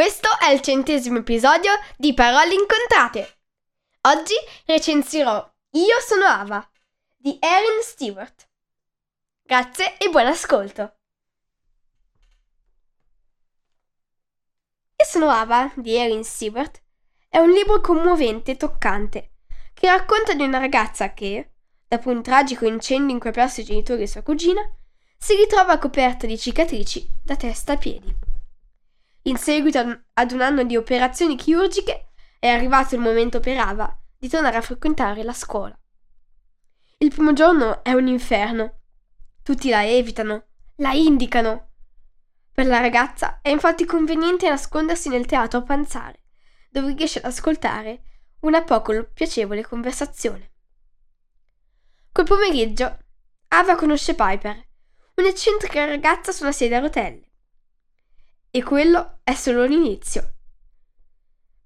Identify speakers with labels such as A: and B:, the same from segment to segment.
A: Questo è il centesimo episodio di Parole Incontrate. Oggi recensirò Io sono Ava di Erin Stewart. Grazie e buon ascolto. Io sono Ava di Erin Stewart è un libro commovente e toccante che racconta di una ragazza che, dopo un tragico incendio in cui ha perso i genitori e sua cugina, si ritrova coperta di cicatrici da testa a piedi. In seguito ad un anno di operazioni chirurgiche è arrivato il momento per Ava di tornare a frequentare la scuola. Il primo giorno è un inferno. Tutti la evitano, la indicano. Per la ragazza è infatti conveniente nascondersi nel teatro a Panzare, dove riesce ad ascoltare una poco piacevole conversazione. Quel pomeriggio Ava conosce Piper, un'eccentrica ragazza su una sedia a rotelle. E quello è solo l'inizio.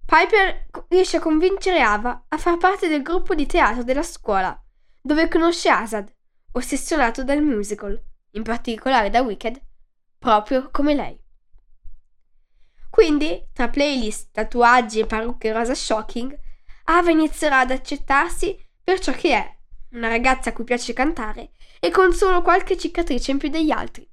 A: Piper riesce a convincere Ava a far parte del gruppo di teatro della scuola, dove conosce Asad, ossessionato dal musical, in particolare da Wicked, proprio come lei. Quindi, tra playlist, tatuaggi e parrucche rosa shocking, Ava inizierà ad accettarsi per ciò che è, una ragazza a cui piace cantare e con solo qualche cicatrice in più degli altri.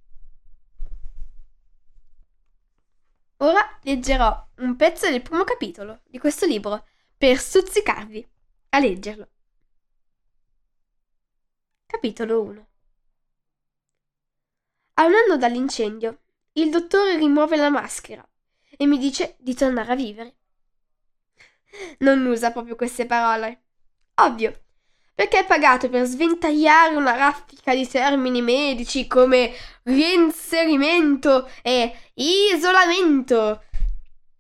A: Leggerò un pezzo del primo capitolo di questo libro per stuzzicarvi a leggerlo. Capitolo 1 A un anno dall'incendio, il dottore rimuove la maschera e mi dice di tornare a vivere. Non usa proprio queste parole. Ovvio, perché è pagato per sventagliare una raffica di termini medici come reinserimento e isolamento.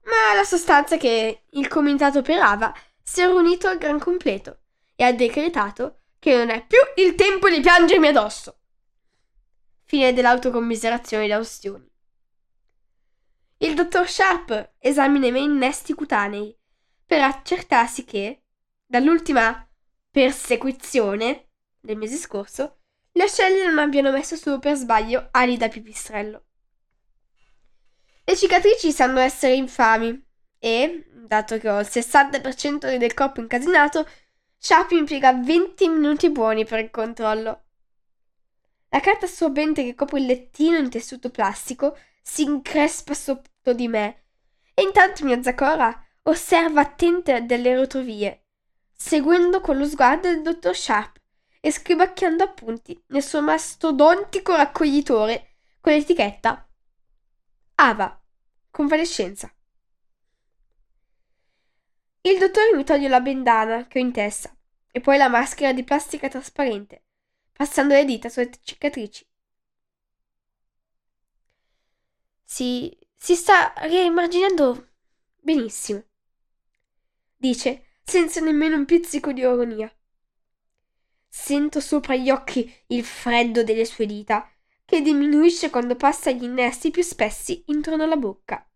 A: Ma la sostanza che il comitato per Ava si è riunito al gran completo e ha decretato che non è più il tempo di piangermi addosso. Fine dell'autocommiserazione da Ostioni. Il dottor Sharp esamina i miei innesti cutanei per accertarsi che, dall'ultima persecuzione del mese scorso, le ascelle non abbiano messo su per sbaglio ali da pipistrello. Le cicatrici sanno essere infami e, dato che ho il 60% del corpo incasinato, Sharp impiega 20 minuti buoni per il controllo. La carta assorbente che copre il lettino in tessuto plastico si increspa sotto di me e intanto mia Zacora osserva attenta delle rotrovie seguendo con lo sguardo il dottor Sharp e scribacchiando appunti nel suo mastodontico raccoglitore con l'etichetta Ava, convalescenza. Il dottore mi toglie la bendana che ho in testa e poi la maschera di plastica trasparente, passando le dita sulle cicatrici. Si, si sta riimmaginando benissimo. Dice senza nemmeno un pizzico di ironia. Sento sopra gli occhi il freddo delle sue dita, che diminuisce quando passa gli innesti più spessi intorno alla bocca.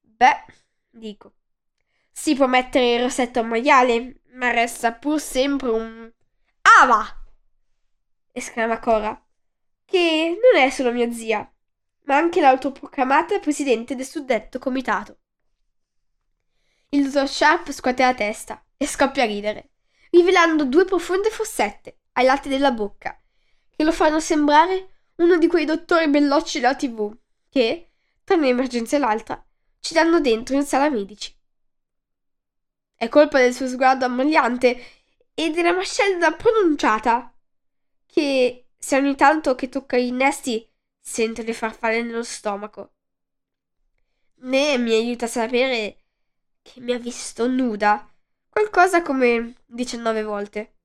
A: Beh, dico, si può mettere il rossetto a maiale, ma resta pur sempre un... Ava! esclama Cora, che non è solo mia zia, ma anche l'autoproclamata presidente del suddetto comitato. Il dottor Sharp scuote la testa e scoppia a ridere, rivelando due profonde fossette ai lati della bocca, che lo fanno sembrare uno di quei dottori bellocci della tv che, tra un'emergenza e l'altra, ci danno dentro in sala medici. È colpa del suo sguardo ammagliante e della mascella pronunciata che se ogni tanto che tocca i nesti sente le farfalle nello stomaco. Né mi aiuta a sapere che mi ha visto nuda, qualcosa come 19 volte.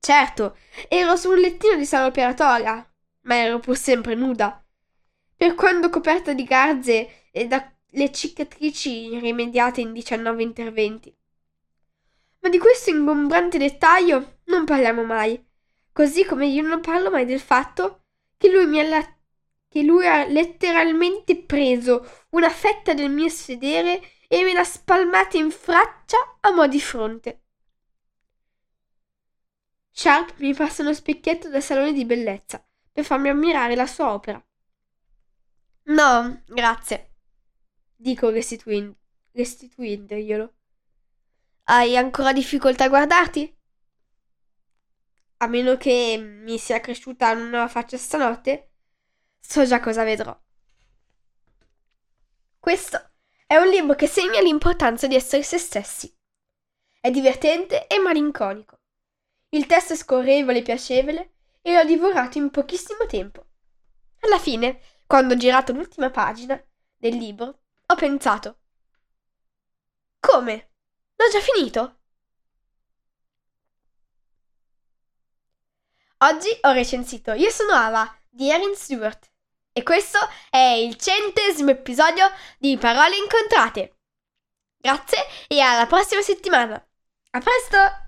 A: Certo, ero su un lettino di sala operatoria, ma ero pur sempre nuda. Per quando coperta di garze e dalle cicatrici rimediate in 19 interventi. Ma di questo ingombrante dettaglio non parliamo mai, così come io non parlo mai del fatto che lui mi ha, la- che lui ha letteralmente preso una fetta del mio sedere e me l'ha spalmata in faccia a mo' di fronte. Sharp mi passa uno specchietto da salone di bellezza per farmi ammirare la sua opera. No, grazie, dico restituendoglielo. Hai ancora difficoltà a guardarti? A meno che mi sia cresciuta una nuova faccia stanotte, so già cosa vedrò. Questo è un libro che segna l'importanza di essere se stessi. È divertente e malinconico. Il testo è scorrevole e piacevole e l'ho divorato in pochissimo tempo. Alla fine, quando ho girato l'ultima pagina del libro, ho pensato: Come? L'ho già finito? Oggi ho recensito Io sono Ava di Erin Stewart e questo è il centesimo episodio di Parole incontrate. Grazie e alla prossima settimana. A presto!